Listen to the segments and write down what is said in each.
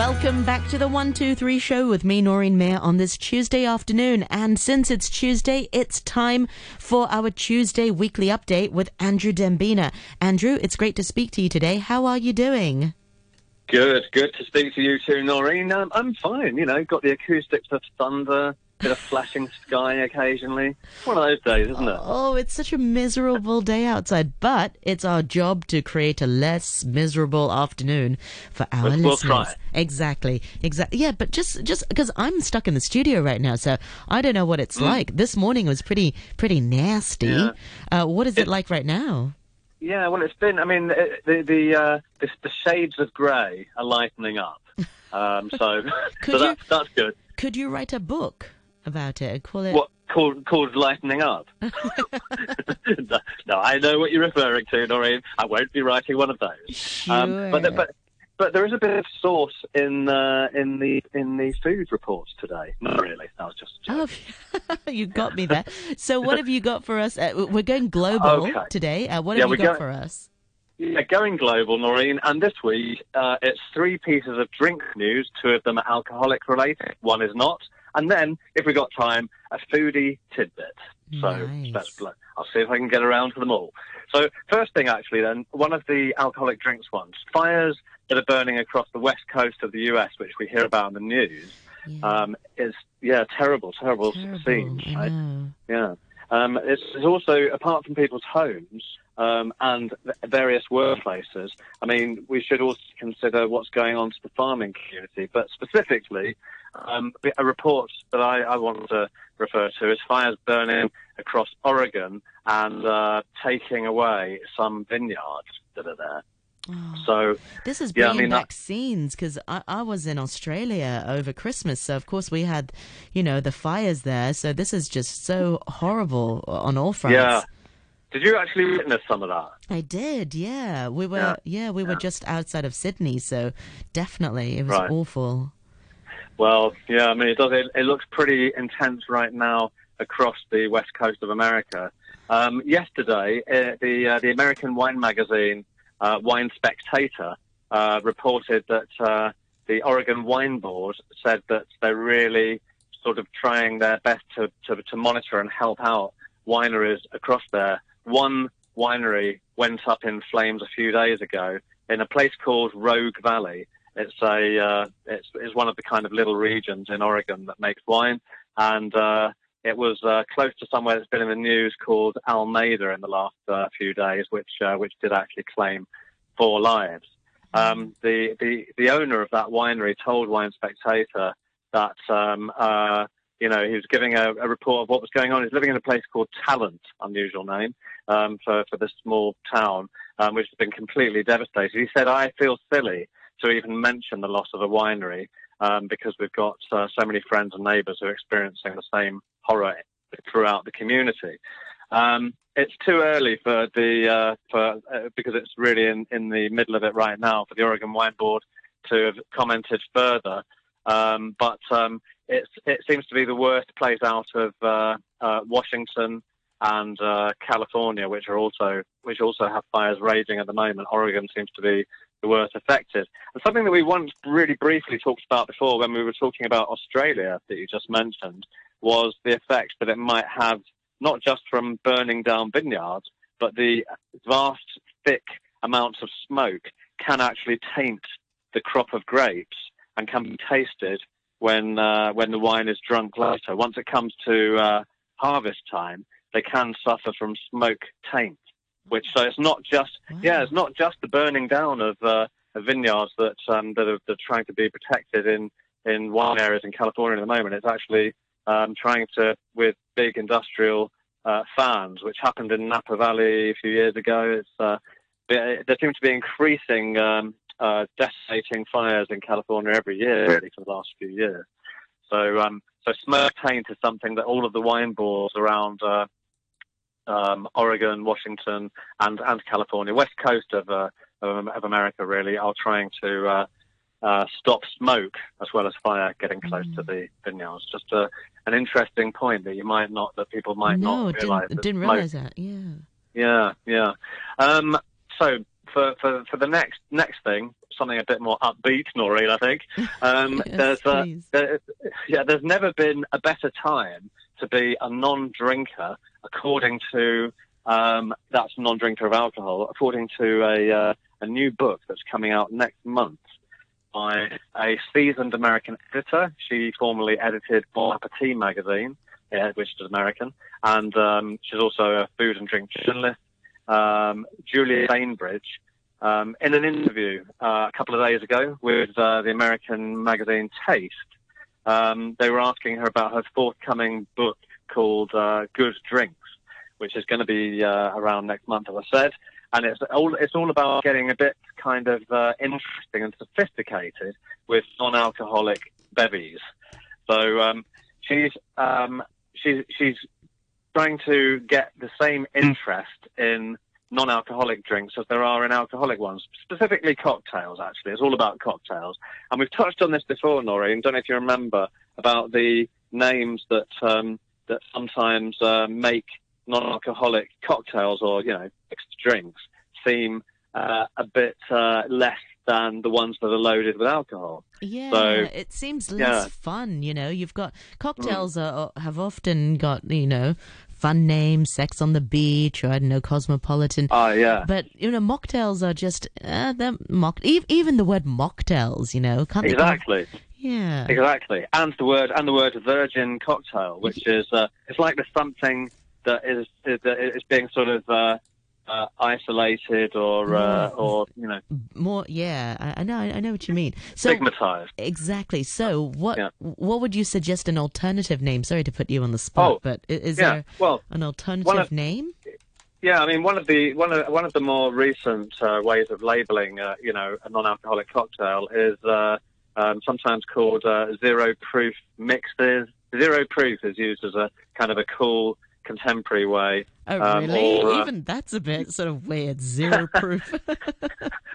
Welcome back to the 123 show with me, Noreen Mayer, on this Tuesday afternoon. And since it's Tuesday, it's time for our Tuesday weekly update with Andrew Dembina. Andrew, it's great to speak to you today. How are you doing? Good, good to speak to you too, Noreen. Um, I'm fine, you know, got the acoustics of thunder, bit of flashing sky occasionally. One of those days, isn't it? Oh, it's such a miserable day outside, but it's our job to create a less miserable afternoon for our We'll- we'll listeners. try. Exactly, exactly. Yeah, but just just because I'm stuck in the studio right now, so I don't know what it's like. This morning was pretty pretty nasty. Mm. Yeah. Uh, what is it It- like right now? Yeah, well, it's been. I mean, it, the the, uh, the the shades of grey are lightening up. Um, so, so you- that's that's good. Could you write a book about it? Call it. What called called lightening up? no, no, I know what you're referring to, Noreen. I won't be writing one of those. Sure. Um, but, but but there is a bit of sauce in uh, in the in the food reports today. Not really. That was just. Oh, you got me there. So, what have you got for us? Uh, we're going global Okay. today. Uh, what Yeah, have you got go- for us? Yeah, going global, Noreen. And this week, uh, it's three pieces of drink news. Two of them are alcoholic related. One is not. And then, if we got time, a foodie tidbit. So Nice. that's I'll see if I can get around to them all. So first thing, actually, then one of the alcoholic drinks ones, fires that are burning across the west coast of the U.S., which we hear about in the news, Yeah. um, is yeah terrible, terrible, Terrible, scenes. Right? Yeah. Um, it's, it's also, apart from people's homes um, and various workplaces, I mean, we should also consider what's going on to the farming community. But specifically, um, a report that I, I want to refer to is fires burning across Oregon and uh, taking away some vineyards that are there. Oh. So, This is Yeah, I bringing mean, back scenes because I, I was in Australia over Christmas, so of course we had, you know, the fires there. So this is just so horrible on all fronts. yeah. Did you actually witness some of that? I did. Yeah, we were. Yeah, Yeah, we were just outside of Sydney, so definitely it was Right. awful. Well, yeah, I mean, it does. It, it looks pretty intense right now across the west coast of America. Um, yesterday, uh, the uh, the American wine magazine uh, Wine Spectator uh, reported that uh, the Oregon Wine Board said that they're really sort of trying their best to, to, to monitor and help out wineries across there. One winery went up in flames a few days ago in a place called Rogue Valley. It's a uh, it's, it's one of the kind of little regions in Oregon that makes wine, and uh, it was uh, close to somewhere that's been in the news called Almeda in the last uh, few days, which uh, which did actually claim four lives. Um, the, the the owner of that winery told Wine Spectator that um, uh, you know he was giving a, a report of what was going on. He's living in a place called Talent, unusual name um, for for this small town, um, which has been completely devastated. He said, "I feel silly to even mention the loss of a winery um, because we've got uh, so many friends and neighbours who are experiencing the same horror throughout the community." Um, it's too early for the uh, for uh, because it's really in, in the middle of it right now for the Oregon Wine Board to have commented further. Um, but um, it seems to be the worst place out of uh, uh, Washington and uh, California, which are also which also have fires raging at the moment. Oregon seems to be the worst affected. And something that we once really briefly talked about before when we were talking about Australia that you just mentioned was the effect that it might have not just from burning down vineyards, but the vast, thick amounts of smoke can actually taint the crop of grapes and can be tasted when uh, when the wine is drunk later. Once it comes to uh, harvest time, they can suffer from smoke taint. Which so it's not just yeah, it's not just the burning down of, uh, of vineyards that um, that, are, that are trying to be protected in in wine areas in California at the moment. It's actually um, trying to with big industrial uh, fans, which happened in Napa Valley a few years ago. It's uh, there there seem to be increasing um, uh, desiccating fires in California every year, really, for the last few years. So, um, so smoke taint is something that all of the wine boards around uh, um, Oregon, Washington, and and California, west coast of uh, of, of America, really, are trying to uh, uh, stop smoke as well as fire getting close to the vineyards. Just a, an interesting point that you might not, that people might no, not realize. didn't, didn't smoke- realize that. Yeah. yeah, yeah. Um, so for, for, for the next next thing, something a bit more upbeat, Noreen, I think. Um, Yes, there's uh, please. there, yeah, there's never been a better time to be a non-drinker, according to um, that's non-drinker of alcohol, according to a uh, a new book that's coming out next month by a seasoned American editor. She formerly edited Bon Appetit magazine, yeah, which is American, and um, she's also a food and drink journalist. Um, Julia Bainbridge, um, in an interview uh, a couple of days ago with uh, the American magazine Taste, um, they were asking her about her forthcoming book called uh, Good Drinks, which is going to be uh, around next month, as I said. And it's all it's all about getting a bit kind of uh, interesting and sophisticated with non-alcoholic bevies. So um, she's um, she's she's trying to get the same interest in non-alcoholic drinks as there are in alcoholic ones, specifically cocktails. Actually, it's all about cocktails, and we've touched on this before, Noreen. Don't know if you remember about the names that um, that sometimes uh, make non-alcoholic cocktails or you know mixed drinks seem uh, a bit uh, less than the ones that are loaded with alcohol. Yeah, So- it seems less yeah. fun. You know, you've got cocktails are, have often got you know fun names, sex on the beach, or I don't know, cosmopolitan. Ah, yeah. But you know, mocktails are just uh, they're mock. ev- Even the word mocktails, you know, can't they Exactly, Yeah. exactly, and the word and the word virgin cocktail, which is uh, it's like there's something that is that is being sort of uh, uh, isolated or uh, or you know More, yeah, I, I know, I know what you mean. So stigmatized. exactly. So what Yeah. what would you suggest an alternative name? Sorry to put you on the spot, Oh, but is Yeah, there well, an alternative of- name? Yeah, I mean, one of the one of one of the more recent uh, ways of labeling, uh, you know, a non-alcoholic cocktail is uh, um, sometimes called uh, zero-proof mixes. Zero proof is used as a kind of a cool contemporary way. Oh, um, really? or, uh, Even that's a bit sort of weird. Zero proof.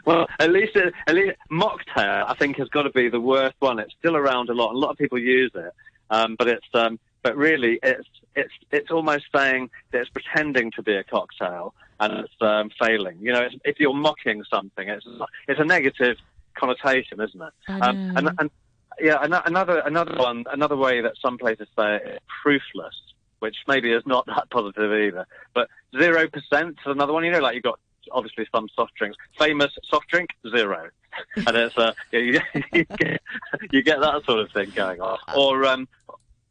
Well, at least it, at least mocktail, I think, has got to be the worst one. It's still around a lot. A lot of people use it, um, but it's um, but really it's it's it's almost saying that it's pretending to be a cocktail and it's um, failing. You know, it's, if you're mocking something, it's it's a negative connotation, isn't it? Um, and, and yeah, another another one, another way that some places say it is proofless, which maybe is not that positive either. But zero percent is another one. You know, like you've got obviously some soft drinks. Famous soft drink zero, and it's uh, you, you get you get that sort of thing going on. Or um,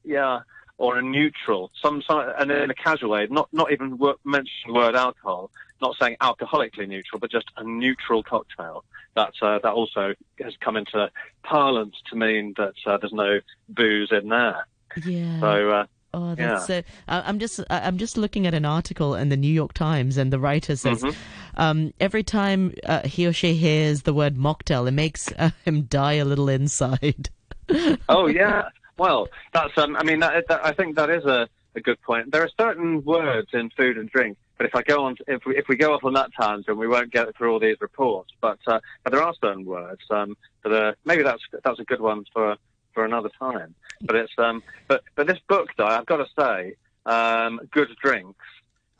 yeah, or a neutral. Some some and in a casual way, not not even wor- mention the word alcohol. Not saying alcoholically neutral, but just a neutral cocktail. That uh, that also has come into parlance to mean that uh, there's no booze in there. yeah. So uh, Oh, Yeah. that's so. Uh, I'm just I- I'm just looking at an article in the New York Times, and the writer says Mhm. um, every time uh, he or she hears the word mocktail, it makes uh, him die a little inside. oh yeah. Well, that's um. I mean, that, that, I think that is a, a good point. There are certain words in food and drink, but if I go on, if we if we go off on that tangent, we won't get through all these reports. But uh, but there are certain words um that are maybe that's that's a good one for for another time. But it's um. But but this book, though, I've got to say, um, good drinks,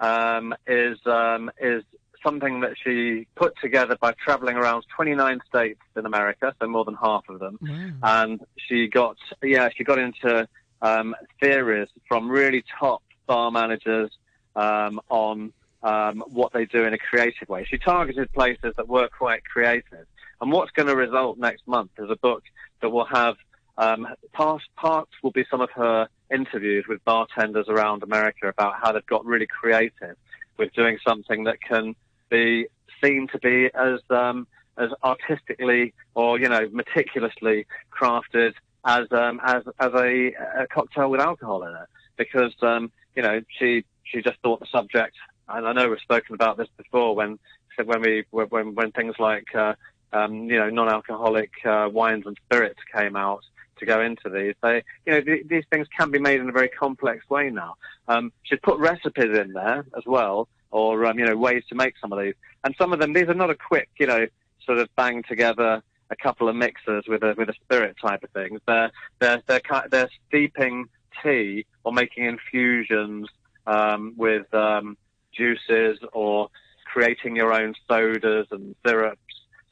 um, is um is something that she put together by traveling around 29 states in America, so more than half of them Wow. and she got yeah she got into um, theories from really top bar managers um, on um, what they do in a creative way. She targeted places that were quite creative, and what's going to result next month is a book that will have um, parts parts will be some of her interviews with bartenders around America about how they've got really creative with doing something that can be seen to be as um, as artistically or you know meticulously crafted as um, as as a, a cocktail with alcohol in it because um, you know she she just thought the subject. And I know we've spoken about this before when when we when when things like uh, um, you know non-alcoholic uh, wines and spirits came out to go into these. They you know th- these things can be made in a very complex way now. Um, she's put recipes in there as well or um, you know ways to make some of these. And some of them these are not a quick you know sort of bang together a couple of mixers with a with a spirit type of things. They're they're they're they're steeping tea or making infusions um, with um, juices or creating your own sodas and syrups.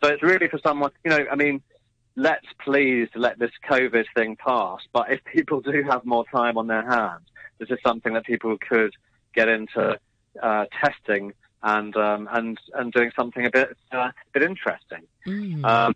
So it's really for someone, you know, I mean, let's please let this COVID thing pass. But if people do have more time on their hands, this is something that people could get into uh, testing and um, and and doing something a bit uh, bit interesting. Mm. Um,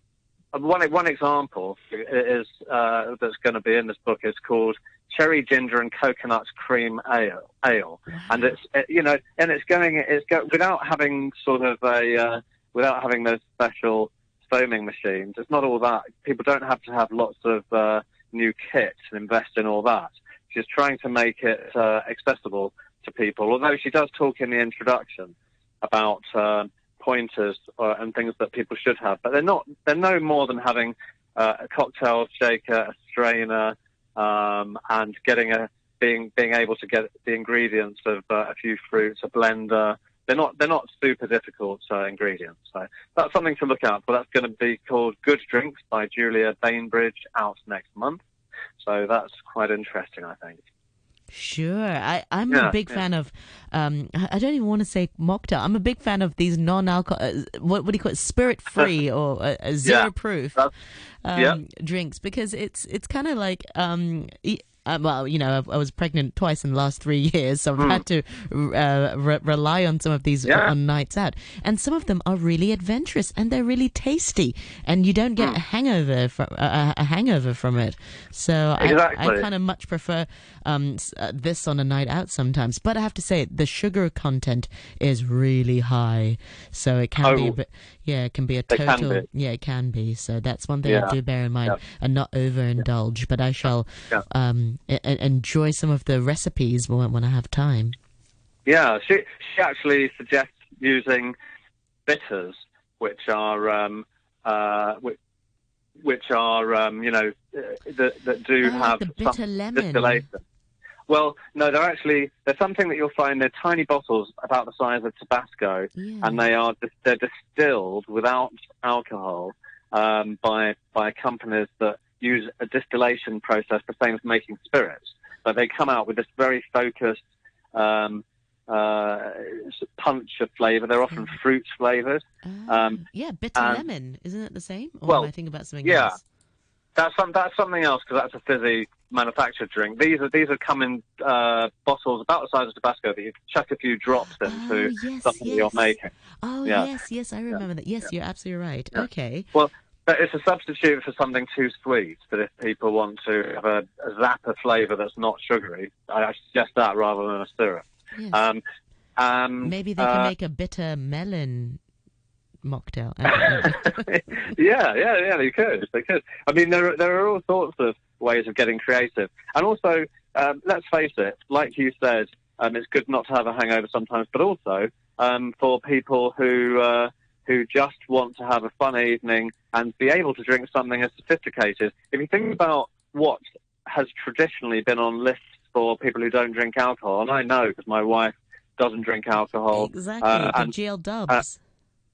one one example is uh, that's going to be in this book is called cherry ginger and coconut cream ale, ale, and it's it, you know, and it's going it's go, without having sort of a uh, without having those special foaming machines. It's not all that. People don't have to have lots of uh, new kit and invest in all that. She's trying to make it uh, accessible to people. Although she does talk in the introduction about uh, pointers uh, and things that people should have, but they're not. They're no more than having uh, a cocktail shaker, a strainer, um, and getting a being being able to get the ingredients of uh, a few fruits, a blender. They're not they're not super difficult uh, ingredients. So that's something to look out for. That's going to be called Good Drinks by Julia Bainbridge, out next month. So that's quite interesting, I think. Sure. I, I'm Yeah, a big yeah. fan of, um, I don't even want to say mocktail. I'm a big fan of these non alcohol, uh, what, what do you call it, spirit free or uh, uh, zero Yeah, proof um, drinks because it's it's kind of like, um, uh, well, you know, I, I was pregnant twice in the last three years, so I've had to uh, re- rely on some of these Hmm. Yeah. on nights out, and some of them are really adventurous and they're really tasty, and you don't Hmm. get a hangover from uh, a hangover from it. So I, I kind of much prefer um, uh, this on a night out sometimes. But I have to say, the sugar content is really high, so it can be a Oh. bit. Yeah, it can be a total. be. Yeah, it can be. So that's one thing Yeah. I do bear in mind Yeah. and not overindulge. But I shall Yeah. Um, e- enjoy some of the recipes when, when I have time. Yeah, she she actually suggests using bitters, which are um, uh, which, which are um, you know uh, that that do Oh, have the bitter some lemon. distillation. Well, no, they're actually they're something that you'll find. They're tiny bottles about the size of Tabasco, Yeah. and they are they're distilled without alcohol um, by by companies that use a distillation process the same as making spirits. But they come out with this very focused um, uh, punch of flavour. They're often fruit flavoured. Ah, um, yeah, bitter and- lemon, isn't it the same? Or Well, am I think about something else? yeah. else? That's some, that's something else because that's a fizzy manufactured drink. These are these are come in uh, bottles about the size of Tabasco that you chuck a few drops into oh, yes, something yes. you're making. Oh Yeah. yes, yes, I remember that. Yes, you're absolutely right. Okay. Well, but it's a substitute for something too sweet. That if people want to have a, a zap of flavour that's not sugary, I suggest that rather than a syrup. Yes. Um, um, Maybe they can uh, make a bitter melon mocktail. Yeah, yeah, yeah. They could. They could. I mean, there are, there are all sorts of ways of getting creative, and also, um, let's face it. Like you said, um, it's good not to have a hangover sometimes, but also um, for people who uh, who just want to have a fun evening and be able to drink something as sophisticated. If you think about what has traditionally been on lists for people who don't drink alcohol, and I know because my wife doesn't drink alcohol, exactly. uh, the and- jail dubs.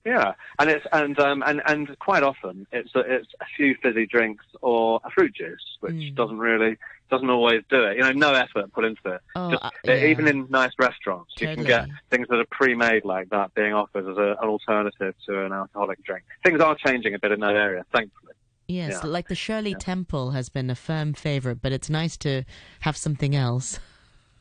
yeah, and it's and um and and quite often it's a, it's a few fizzy drinks or a fruit juice, which Mm. doesn't really doesn't always do it. You know, no effort put into it. oh, Just, uh, yeah. Even in nice restaurants, you can get things that are pre-made like that being offered as a, an alternative to an alcoholic drink. Things are changing a bit in that area, thankfully. Yes, yeah. like the Shirley Yeah. Temple has been a firm favorite, but it's nice to have something else.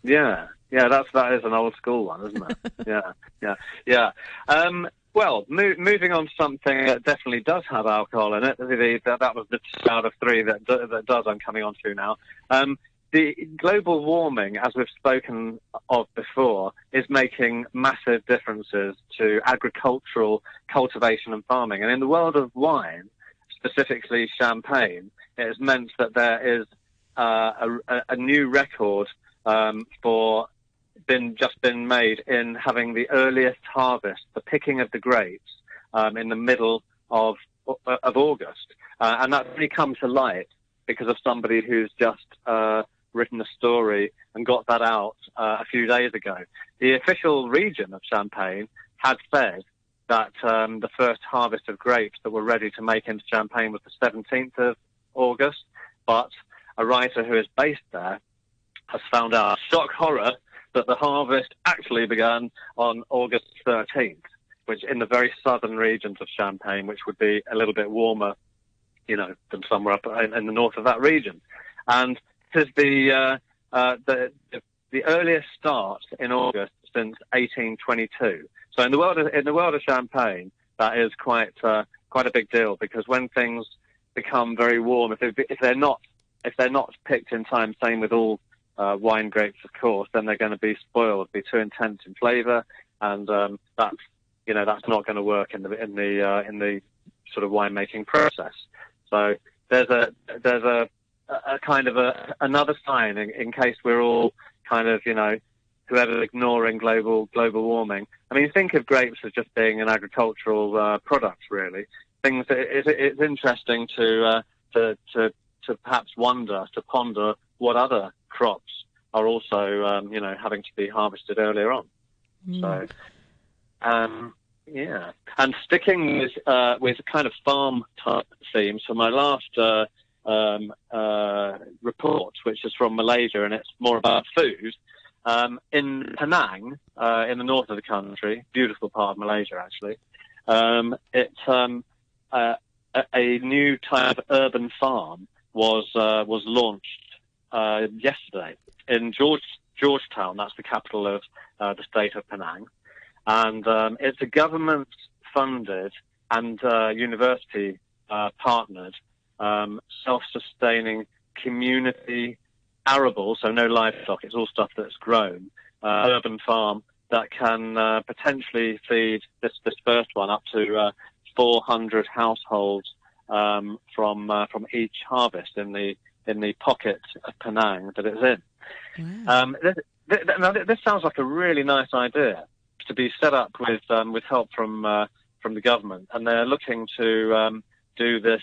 Yeah, yeah, that's that is an old school one, isn't it? yeah, yeah, yeah. Um, well, mo- moving on to something that definitely does have alcohol in it. The, the, that, that was the two out of three that do, that does. I'm coming on to now. Um, the global warming, as we've spoken of before, is making massive differences to agricultural cultivation and farming. And in the world of wine, specifically champagne, it has meant that there is uh, a, a- a new record um, for been just been made in having the earliest harvest, the picking of the grapes, um, in the middle of of August, uh, and that's only come to light because of somebody who's just uh, written a story and got that out uh, a few days ago. The official region of Champagne had said that um, the first harvest of grapes that were ready to make into champagne was the 17th of August, but a writer who is based there has found out, shock horror, that the harvest actually began on August 13th, which in the very southern regions of Champagne, which would be a little bit warmer, you know, than somewhere up in, in the north of that region. And this is the, uh, uh, the, the, earliest start in August since 1822. So in the world of, in the world of Champagne, that is quite uh, quite a big deal because when things become very warm, if, they, if they're not if they're not picked in time, same with all uh, wine grapes, of course, then they're going to be spoiled, be too intense in flavour, and um, that's you know that's not going to work in the in the uh, in the sort of winemaking process. So there's a there's a, a kind of a another sign in, in case we're all kind of you know whoever's ignoring global global warming. I mean, think of grapes as just being an agricultural uh, product, really. Things it, it's interesting to, uh, to to to perhaps wonder, to ponder what other crops are also, um, you know, having to be harvested earlier on. Mm. So, um, yeah, and sticking with uh, with kind of farm type themes. So my last uh, um, uh, report, which is from Malaysia, and it's more about food. Um, in Penang, uh, in the north of the country, beautiful part of Malaysia actually, um, it's um, uh, a, a, new type of urban farm was uh, was launched uh, yesterday in George, Georgetown. That's the capital of uh, the state of Penang, and um, it's a government-funded and uh, university partnered um, self-sustaining community arable, so no livestock, it's all stuff that's grown, uh, urban farm that can uh, potentially feed this, this first one up to uh, 400 households um, from uh, from each harvest in the in the pocket of Penang that it's in. Wow. Um, now, this sounds like a really nice idea to be set up with um, with help from uh, from the government, and they're looking to um, do this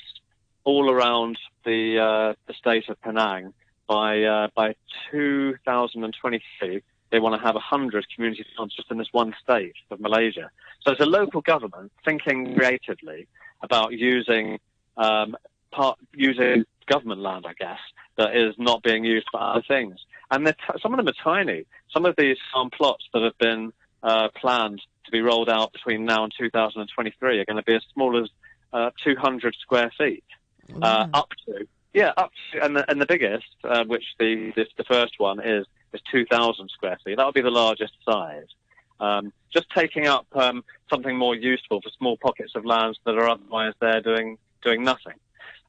all around the uh, the state of Penang by uh, by 2023, they want to have 100 community farms just in this one state of Malaysia. So it's a local government thinking creatively about using um, part using government land, I guess, that is not being used for other things. And t- some of them are tiny. Some of these farm plots that have been uh, planned to be rolled out between now and 2023 are going to be as small as uh, 200 square feet, uh, up to yeah, up to, and the, and the biggest, uh, which the this, the first one is is 2,000 square feet. That would be the largest size. Um, just taking up um, something more useful for small pockets of land that are otherwise there doing doing nothing.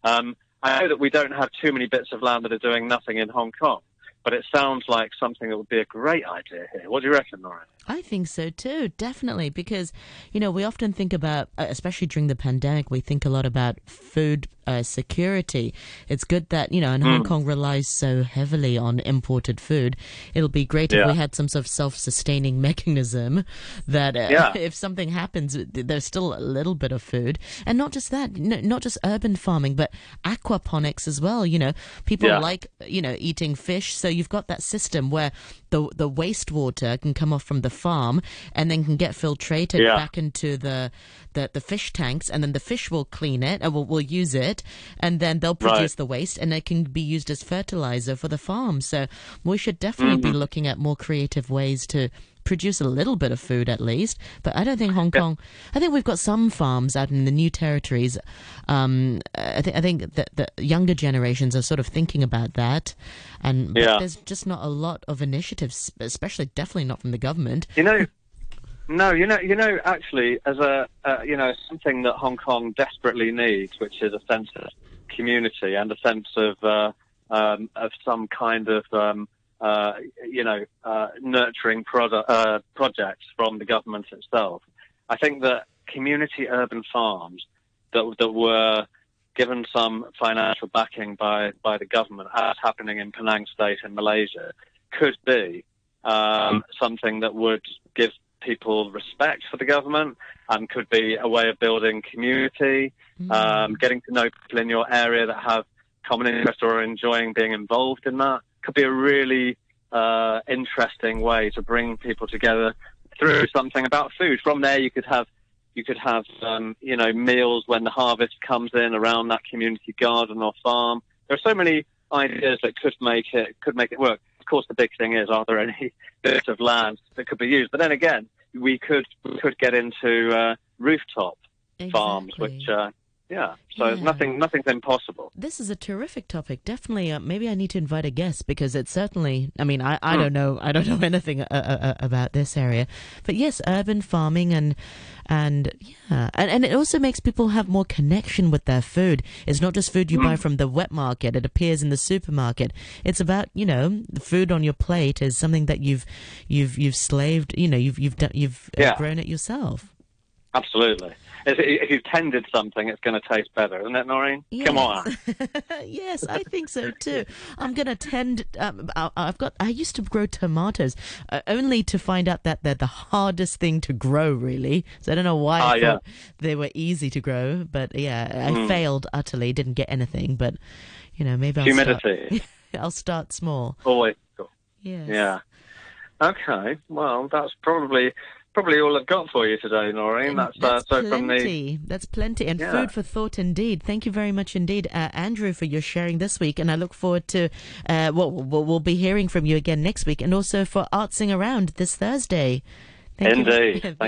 Um, I know that we don't have too many bits of land that are doing nothing in Hong Kong, but it sounds like something that would be a great idea here. What do you reckon, Lauren? I think so too, definitely, because you know we often think about, uh, especially during the pandemic, we think a lot about food uh, security. It's good that you know, and mm. Hong Kong relies so heavily on imported food. It'll be great yeah. if we had some sort of self-sustaining mechanism that uh, yeah. if something happens, there's still a little bit of food, and not just that, not just urban farming, but aquaponics as well. You know, people yeah. like you know eating fish, so you've got that system where the the wastewater can come off from the farm and then can get filtrated back into the, the the fish tanks, and then the fish will clean it and will will use it, and then they'll produce right. the waste, and it can be used as fertilizer for the farm. So we should definitely mm-hmm. be looking at more creative ways to produce a little bit of food at least. But I don't think Hong Kong. I think we've got some farms out in the new territories. Um, I think I think that the younger generations are sort of thinking about that, and yeah. there's just not a lot of initiatives, especially definitely not from the government. You know. No, you know, you know, actually, as a, uh, you know, something that Hong Kong desperately needs, which is a sense of community and a sense of, uh, um, of some kind of, um, uh, you know, uh, nurturing product, uh, projects from the government itself. I think that community urban farms that, that were given some financial backing by, by the government, as happening in Penang State in Malaysia, could be um, something that would give people respect for the government and could be a way of building community, mm. um, getting to know people in your area that have common interests or are enjoying being involved in that could be a really uh, interesting way to bring people together through something about food. From there, you could have you could have um, you know meals when the harvest comes in around that community garden or farm. There are so many ideas that could make it could make it work. Of course, the big thing is, are there any bits of land that could be used? But then again, we could we could get into uh, rooftop farms, which uh, yeah. So Yeah. nothing nothing's impossible. This is a terrific topic. Definitely, uh, maybe I need to invite a guest because it's certainly. I mean, I, I Hmm. don't know. I don't know anything uh, uh, uh, about this area, but yes, urban farming and and yeah, and and it also makes people have more connection with their food. It's not just food you Hmm. buy from the wet market. It appears in the supermarket. It's about you know the food on your plate is something that you've you've you've slaved. You know, you've you've done you've uh, Yeah. grown it yourself. Absolutely. If, if you've tended something, it's going to taste better, isn't it, Noreen? Come on. yes, I think so too. I'm gonna tend. Um, I, I've got. I used to grow tomatoes, uh, only to find out that they're the hardest thing to grow. Really, so I don't know why Ah, I yeah. they were easy to grow. But yeah, I Mm. failed utterly. Didn't get anything. But you know, maybe I'll Start, I'll start small. Always. cool. Yes. Yeah. Okay. Well, that's probably probably all I've got for you today, Noreen. That's, uh, so from the plenty. That's plenty, and Yeah. food for thought indeed. Thank you very much indeed, uh, Andrew, for your sharing this week, and I look forward to uh, what we'll, we'll be hearing from you again next week, and also for artsing around this Thursday. Thank you. Indeed. Thank Thank